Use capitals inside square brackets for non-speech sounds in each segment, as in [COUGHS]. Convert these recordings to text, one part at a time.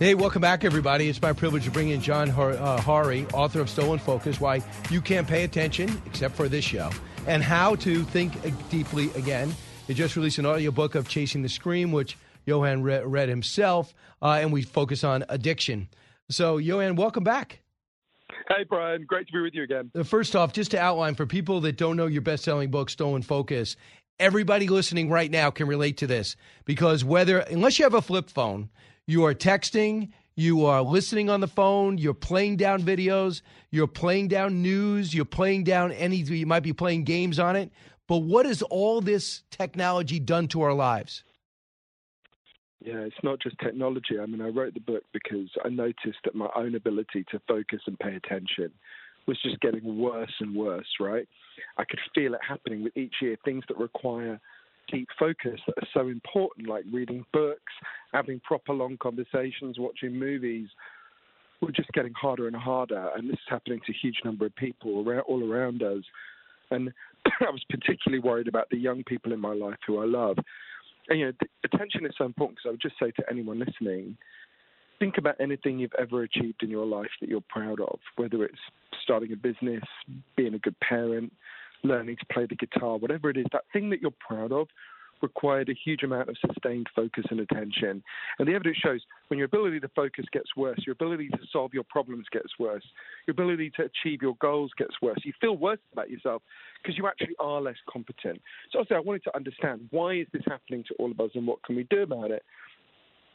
Hey, welcome back, everybody. It's my privilege to bring in John Har- uh, Hari, author of Stolen Focus, Why You Can't Pay Attention, except for this show, and How to Think Deeply Again. He just released an audiobook of Chasing the Scream, which Johann re- read himself, uh, and we focus on addiction. So, Johann, welcome back. Hey, Brian. Great to be with you again. Uh, First off, just to outline for people that don't know your best selling book, Stolen Focus, everybody listening right now can relate to this because whether, unless you have a flip phone, you are texting, you are listening on the phone, you're playing down videos, you're playing down news, you're playing down any, you might be playing games on it. But what has all this technology done to our lives? Yeah, it's not just technology. I mean, I wrote the book because I noticed that my own ability to focus and pay attention was just getting worse and worse, right? I could feel it happening with each year, things that require deep focus that are so important, like reading books, having proper long conversations, watching movies, were just getting harder and harder. And this is happening to a huge number of people all around us. And [COUGHS] I was particularly worried about the young people in my life who I love. And, you know, attention is so important because I would just say to anyone listening, think about anything you've ever achieved in your life that you're proud of, whether it's starting a business, being a good parent, learning to play the guitar, whatever it is, that thing that you're proud of required a huge amount of sustained focus and attention. And the evidence shows when your ability to focus gets worse, your ability to solve your problems gets worse, your ability to achieve your goals gets worse. You feel worse about yourself because you actually are less competent. So, I wanted to understand why is this happening to all of us and what can we do about it?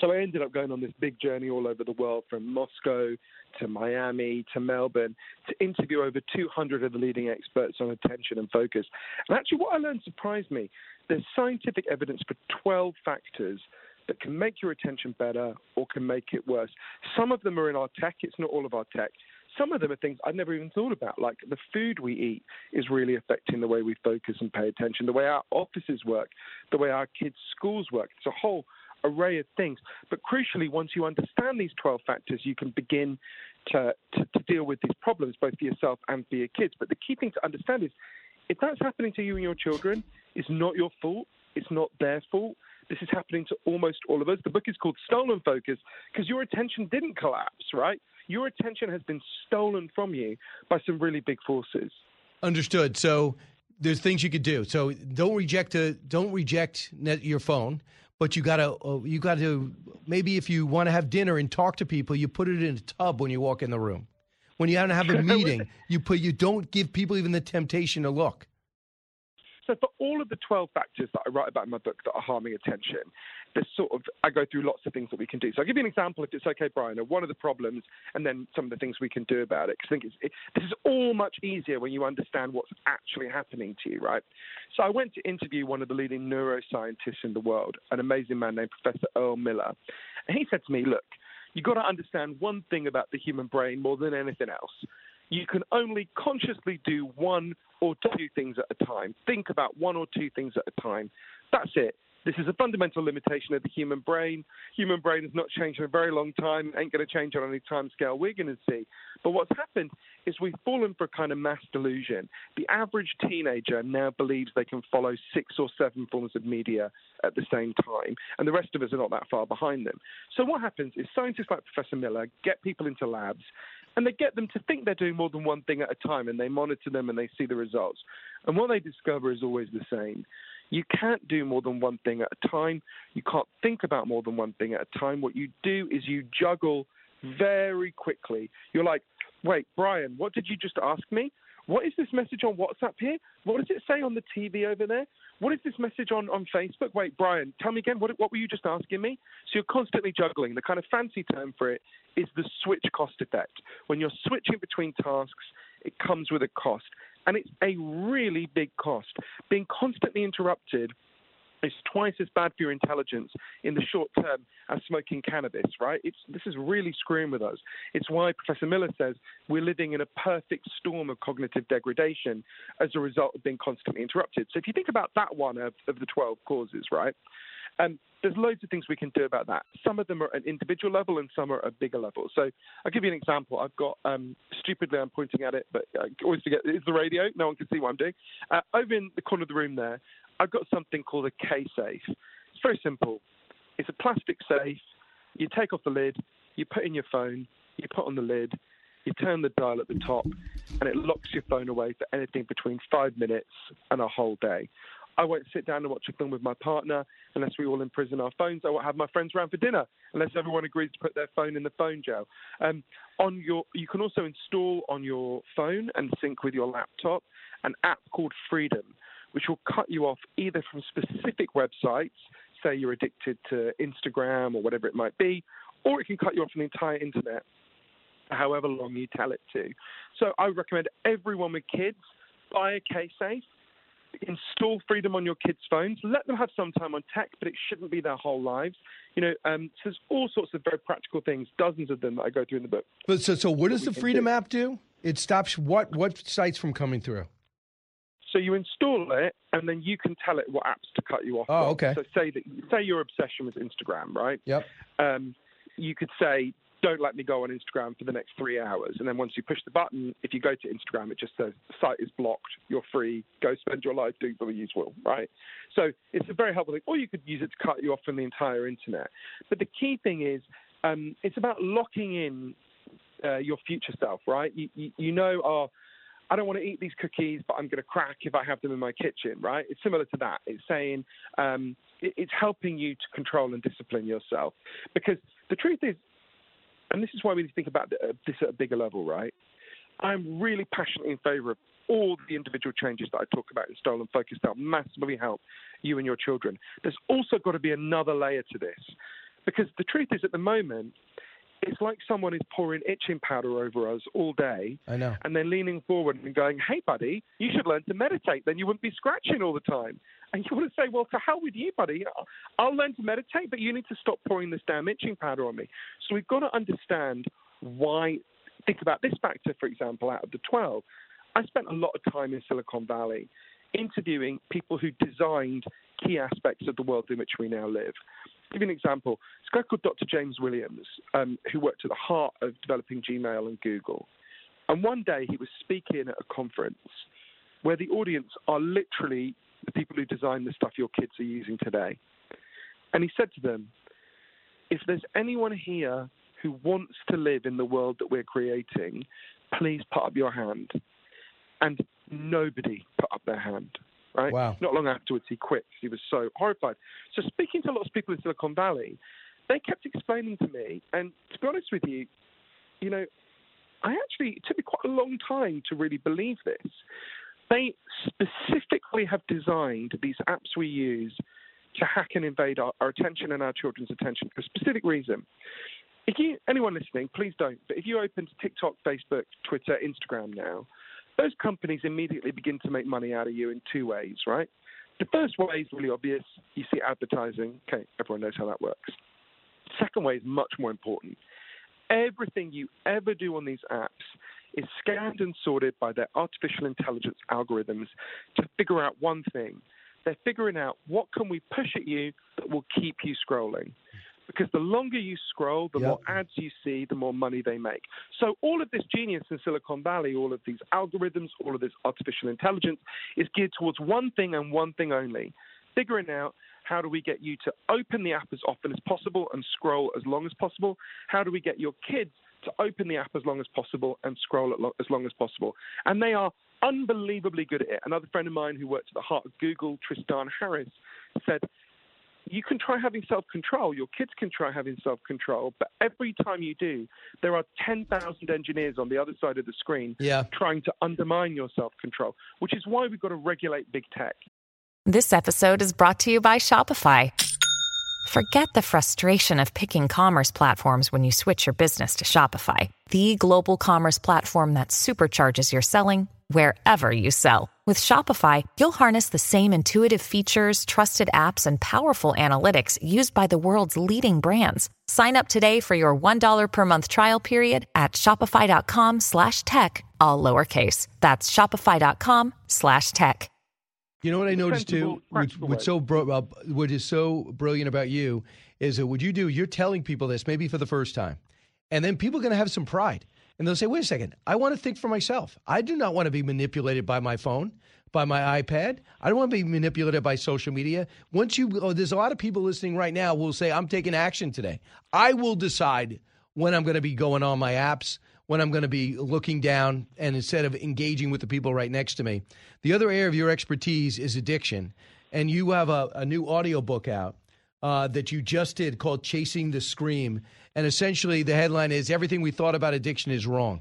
So I ended up going on this big journey all over the world from Moscow to Miami to Melbourne to interview over 200 of the leading experts on attention and focus. And actually, what I learned surprised me. There's scientific evidence for 12 factors that can make your attention better or can make it worse. Some of them are in our tech, it's not all of our tech. Some of them are things I've never even thought about, like the food we eat is really affecting the way we focus and pay attention, the way our offices work, the way our kids' schools work. It's a whole array of things. But crucially, once you understand these 12 factors, you can begin to, to, to, deal with these problems, both for yourself and for your kids. But the key thing to understand is if that's happening to you and your children, it's not your fault, it's not their fault. This is happening to almost all of us. The book is called Stolen Focus because your attention didn't collapse, right? Your attention has been stolen from you by some really big forces. Understood. So there's things you could do. So don't reject a, don't reject net, your phone but you gotta uh, you gotta maybe if you want to have dinner and talk to people, you put it in a tub when you walk in the room. When you have a [LAUGHS] meeting, you put you don't give people even the temptation to look. So for all of the 12 factors that I write about in my book that are harming attention, there's sort of I go through lots of things that we can do. So I'll give you an example, if it's okay, Brian, of one of the problems, and then some of the things we can do about it. Because I think it's, it, this is all much easier when you understand what's actually happening to you, right? So I went to interview one of the leading neuroscientists in the world, an amazing man named Professor Earl Miller, and he said to me, "Look, you've got to understand one thing about the human brain more than anything else." you can only consciously do one or two things at a time. Think about one or two things at a time. That's it. This is a fundamental limitation of the human brain. Human brain has not changed in a very long time, ain't going to change on any time scale we're going to see. But what's happened is we've fallen for a kind of mass delusion. The average teenager now believes they can follow six or seven forms of media at the same time, and the rest of us are not that far behind them. So what happens is scientists like Professor Miller get people into labs and they get them to think they're doing more than one thing at a time and they monitor them and they see the results. And what they discover is always the same. You can't do more than one thing at a time. You can't think about more than one thing at a time. What you do is you juggle very quickly. You're like, wait, Brian, what did you just ask me? What is this message on WhatsApp here? What does it say on the TV over there? What is this message on, on Facebook? Wait, Brian, tell me again, what, what were you just asking me? So you're constantly juggling. The kind of fancy term for it is the switch cost effect. When you're switching between tasks, it comes with a cost. And it's a really big cost. Being constantly interrupted is twice as bad for your intelligence in the short term as smoking cannabis, right? It's, this is really screwing with us. It's why Professor Miller says we're living in a perfect storm of cognitive degradation as a result of being constantly interrupted. So if you think about that one of, of the 12 causes, right? Um, there's loads of things we can do about that. Some of them are at an individual level and some are at a bigger level. So I'll give you an example. I've got, um, stupidly, I'm pointing at it, but I always forget it's the radio. No one can see what I'm doing. Uh, over in the corner of the room there, I've got something called a K safe. It's very simple. It's a plastic safe. You take off the lid, you put in your phone, you put on the lid, you turn the dial at the top, and it locks your phone away for anything between five minutes and a whole day. I won't sit down and watch a film with my partner unless we all imprison our phones. I won't have my friends around for dinner unless everyone agrees to put their phone in the phone jail. Um, on your, you can also install on your phone and sync with your laptop an app called Freedom, which will cut you off either from specific websites, say you're addicted to Instagram or whatever it might be, or it can cut you off from the entire internet, however long you tell it to. So I would recommend everyone with kids buy a K safe install freedom on your kids' phones. Let them have some time on tech, but it shouldn't be their whole lives. You know, um, so there's all sorts of very practical things, dozens of them that I go through in the book. But so, so what does the Freedom do. app do? It stops what what sites from coming through? So you install it, and then you can tell it what apps to cut you off. Oh, okay. So say that say your obsession was Instagram, right? Yep. Um, you could say, "Don't let me go on Instagram for the next three hours." And then once you push the button, if you go to Instagram, it just says, "The site is blocked. You're free. Go spend your life doing something useful." Right. So it's a very helpful thing. Or you could use it to cut you off from the entire internet. But the key thing is, um, it's about locking in uh, your future self. Right. You, you, you know, oh I don't want to eat these cookies, but I'm going to crack if I have them in my kitchen, right? It's similar to that. It's saying um, it, it's helping you to control and discipline yourself. Because the truth is, and this is why we need to think about uh, this at a bigger level, right? I'm really passionately in favor of all the individual changes that I talk about in Stolen Focus that massively help you and your children. There's also got to be another layer to this. Because the truth is, at the moment, it's like someone is pouring itching powder over us all day. I know. And then leaning forward and going, hey, buddy, you should learn to meditate. Then you wouldn't be scratching all the time. And you want to say, well, to hell with you, buddy. I'll learn to meditate, but you need to stop pouring this damn itching powder on me. So we've got to understand why. Think about this factor, for example, out of the 12. I spent a lot of time in Silicon Valley interviewing people who designed key aspects of the world in which we now live give you an example. This guy called Dr. James Williams, um, who worked at the heart of developing Gmail and Google. And one day he was speaking at a conference where the audience are literally the people who design the stuff your kids are using today. And he said to them, if there's anyone here who wants to live in the world that we're creating, please put up your hand. And nobody put up their hand right? Wow. Not long afterwards, he quit. He was so horrified. So speaking to lots of people in Silicon Valley, they kept explaining to me, and to be honest with you, you know, I actually it took me quite a long time to really believe this. They specifically have designed these apps we use to hack and invade our, our attention and our children's attention for a specific reason. If you anyone listening, please don't. But if you open TikTok, Facebook, Twitter, Instagram now, those companies immediately begin to make money out of you in two ways, right? The first way is really obvious. You see advertising. Okay, everyone knows how that works. Second way is much more important. Everything you ever do on these apps is scanned and sorted by their artificial intelligence algorithms to figure out one thing. They're figuring out what can we push at you that will keep you scrolling because the longer you scroll, the yep. more ads you see, the more money they make. So all of this genius in Silicon Valley, all of these algorithms, all of this artificial intelligence is geared towards one thing and one thing only figuring out how do we get you to open the app as often as possible and scroll as long as possible? How do we get your kids to open the app as long as possible and scroll as long as possible? And they are unbelievably good at it. Another friend of mine who worked at the heart of Google, Tristan Harris, said you can try having self control. Your kids can try having self control. But every time you do, there are 10,000 engineers on the other side of the screen yeah. trying to undermine your self control, which is why we've got to regulate big tech. This episode is brought to you by Shopify. Forget the frustration of picking commerce platforms when you switch your business to Shopify, the global commerce platform that supercharges your selling wherever you sell. With Shopify, you'll harness the same intuitive features, trusted apps, and powerful analytics used by the world's leading brands. Sign up today for your $1 per month trial period at shopify.com slash tech, all lowercase. That's shopify.com slash tech. You know what I noticed too? Which, what's so bro- uh, what is so brilliant about you is that what you do, you're telling people this maybe for the first time, and then people are going to have some pride, and they'll say, "Wait a second, I want to think for myself. I do not want to be manipulated by my phone, by my iPad. I don't want to be manipulated by social media. Once you, oh, there's a lot of people listening right now will say, "I'm taking action today. I will decide when I'm going to be going on my apps." when I'm going to be looking down and instead of engaging with the people right next to me. The other area of your expertise is addiction. And you have a, a new audiobook out uh, that you just did called Chasing the Scream. And essentially, the headline is Everything We Thought About Addiction is Wrong.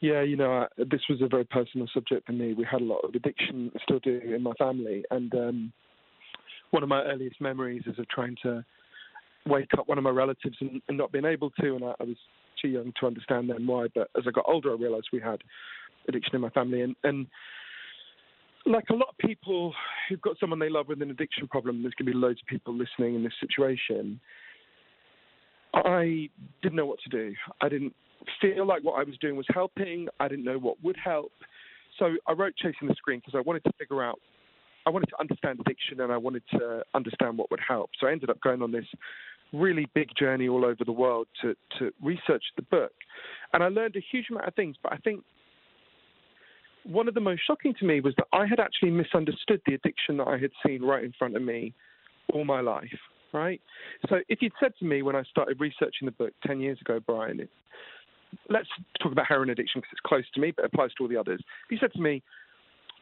Yeah, you know, this was a very personal subject for me. We had a lot of addiction, still do in my family. And um, one of my earliest memories is of trying to wake up one of my relatives and, and not being able to. And I, I was too young to understand then why. But as I got older, I realised we had addiction in my family, and, and like a lot of people who've got someone they love with an addiction problem, there's going to be loads of people listening in this situation. I didn't know what to do. I didn't feel like what I was doing was helping. I didn't know what would help. So I wrote Chasing the Scream because I wanted to figure out, I wanted to understand addiction and I wanted to understand what would help. So I ended up going on this really big journey all over the world to, to research the book. And I learned a huge amount of things, but I think one of the most shocking to me was that I had actually misunderstood the addiction that I had seen right in front of me all my life, right? So if you'd said to me when I started researching the book 10 years ago, Brian, it, let's talk about heroin addiction because it's close to me, but it applies to all the others. If you said to me,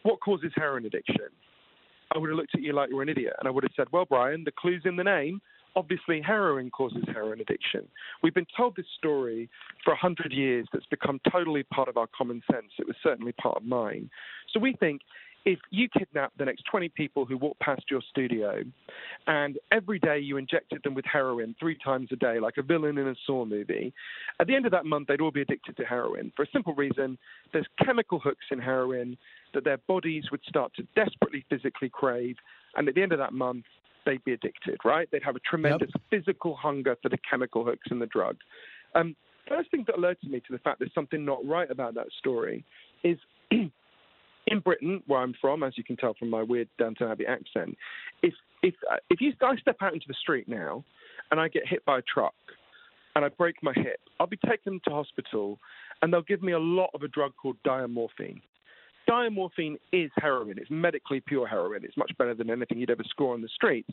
what causes heroin addiction? I would have looked at you like you were an idiot and I would have said, well, Brian, the clue's in the name obviously heroin causes heroin addiction. We've been told this story for 100 years that's become totally part of our common sense. It was certainly part of mine. So we think if you kidnap the next 20 people who walk past your studio and every day you injected them with heroin three times a day, like a villain in a Saw movie, at the end of that month, they'd all be addicted to heroin for a simple reason there's chemical hooks in heroin that their bodies would start to desperately physically crave. And at the end of that month, they'd be addicted, right? They'd have a tremendous yep. physical hunger for the chemical hooks in the drug. Um, first thing that alerted me to the fact there's something not right about that story is [CLEARS THROAT] in Britain, where I'm from, as you can tell from my weird Downton Abbey accent, if if uh, if you I step out into the street now and I get hit by a truck and I break my hip, I'll be taken to hospital and they'll give me a lot of a drug called diamorphine. Diamorphine is heroin. It's medically pure heroin. It's much better than anything you'd ever score on the streets.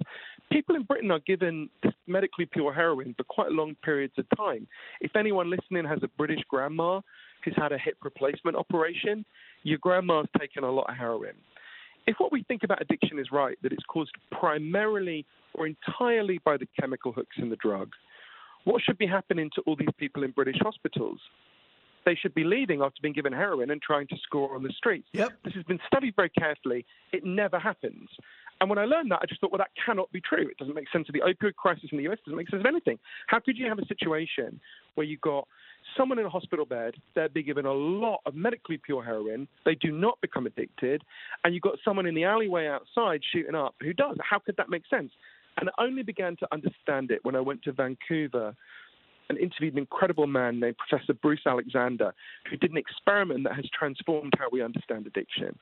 People in Britain are given medically pure heroin for quite long periods of time. If anyone listening has a British grandma who's had a hip replacement operation, your grandma's taken a lot of heroin. If what we think about addiction is right, that it's caused primarily or entirely by the chemical hooks in the drug, what should be happening to all these people in British hospitals? they should be leaving after being given heroin and trying to score on the streets. Yep. This has been studied very carefully. It never happens. And when I learned that, I just thought, well, that cannot be true. It doesn't make sense of the opioid crisis in the US. It doesn't make sense of anything. How could you have a situation where you've got someone in a hospital bed, they're being given a lot of medically pure heroin, they do not become addicted, and you've got someone in the alleyway outside shooting up who does? How could that make sense? And I only began to understand it when I went to Vancouver and interviewed an incredible man named Professor Bruce Alexander, who did an experiment that has transformed how we understand addiction.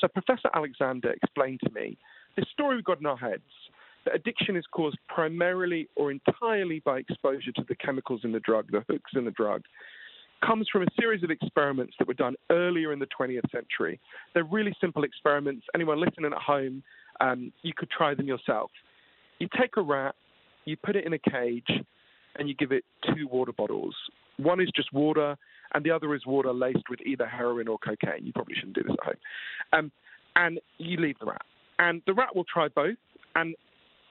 So, Professor Alexander explained to me the story we've got in our heads that addiction is caused primarily or entirely by exposure to the chemicals in the drug, the hooks in the drug, comes from a series of experiments that were done earlier in the 20th century. They're really simple experiments. Anyone listening at home, um, you could try them yourself. You take a rat, you put it in a cage, and you give it two water bottles. One is just water, and the other is water laced with either heroin or cocaine. You probably shouldn't do this at home. Um, and you leave the rat. And the rat will try both, and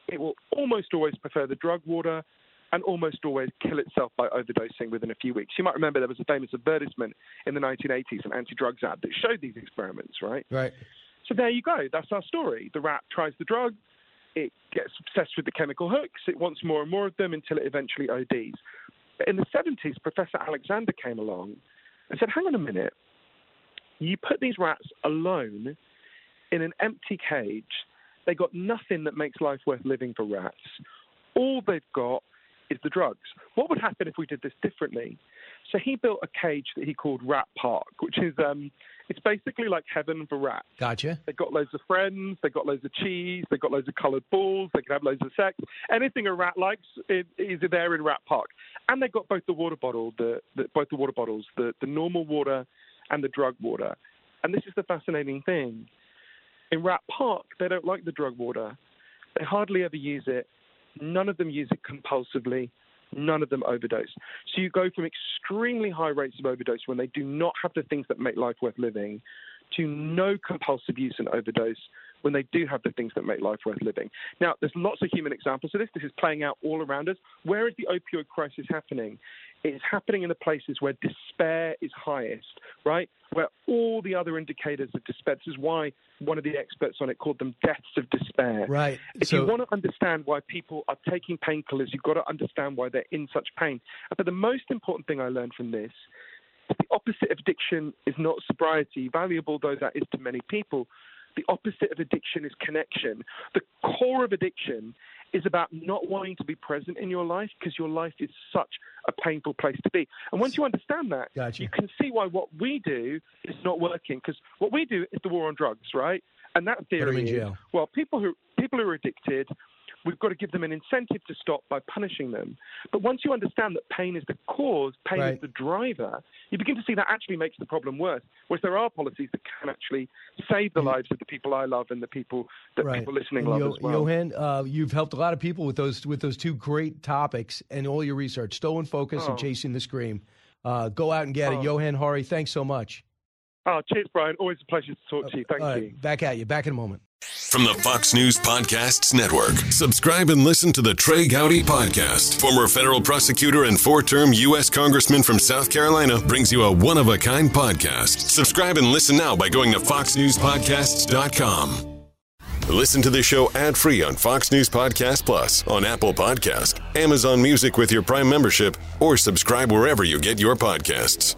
it will almost always prefer the drug water and almost always kill itself by overdosing within a few weeks. You might remember there was a famous advertisement in the 1980s, an anti-drugs ad that showed these experiments, right? Right. So there you go. That's our story. The rat tries the drug, it gets obsessed with the chemical hooks. It wants more and more of them until it eventually ODs. But in the 70s, Professor Alexander came along and said, hang on a minute. You put these rats alone in an empty cage. They got nothing that makes life worth living for rats. All they've got is the drugs. What would happen if we did this differently? So he built a cage that he called Rat Park, which is um, it's basically like heaven for rats. Gotcha. They've got loads of friends, they've got loads of cheese, they've got loads of coloured balls, they can have loads of sex. Anything a rat likes is, is there in Rat Park. And they've got both the water bottle, the, the both the water bottles, the, the normal water and the drug water. And this is the fascinating thing. In Rat Park, they don't like the drug water. They hardly ever use it. None of them use it compulsively. None of them overdose. So you go from extremely high rates of overdose when they do not have the things that make life worth living to no compulsive use and overdose when they do have the things that make life worth living. Now, there's lots of human examples of this. This is playing out all around us. Where is the opioid crisis happening? It's happening in the places where despair is highest, right? Where all the other indicators of despair. This is why one of the experts on it called them deaths of despair. Right. If so, you want to understand why people are taking painkillers, you've got to understand why they're in such pain. But the most important thing I learned from this the opposite of addiction is not sobriety, valuable though that is to many people. The opposite of addiction is connection. The core of addiction is about not wanting to be present in your life because your life is such a painful place to be. And once you understand that, gotcha. you can see why what we do is not working because what we do is the war on drugs, right? And that theory is, well, people who people who are addicted We've got to give them an incentive to stop by punishing them. But once you understand that pain is the cause, pain right. is the driver, you begin to see that actually makes the problem worse. Whereas there are policies that can actually save the mm. lives of the people I love and the people that right. people listening love Yo- as well. Johann, uh, you've helped a lot of people with those with those two great topics and all your research, stolen focus oh. and chasing the scream. Uh, go out and get oh. it, Johann Hari. Thanks so much. Oh, cheers, Brian. Always a pleasure to talk to you. Thank right, you. Back at you. Back in a moment. From the Fox News Podcasts Network, subscribe and listen to the Trey Gowdy Podcast. Former federal prosecutor and four term U.S. Congressman from South Carolina brings you a one of a kind podcast. Subscribe and listen now by going to FoxNewsPodcasts.com. Listen to the show ad free on Fox News Podcast Plus, on Apple Podcast, Amazon Music with your Prime membership, or subscribe wherever you get your podcasts.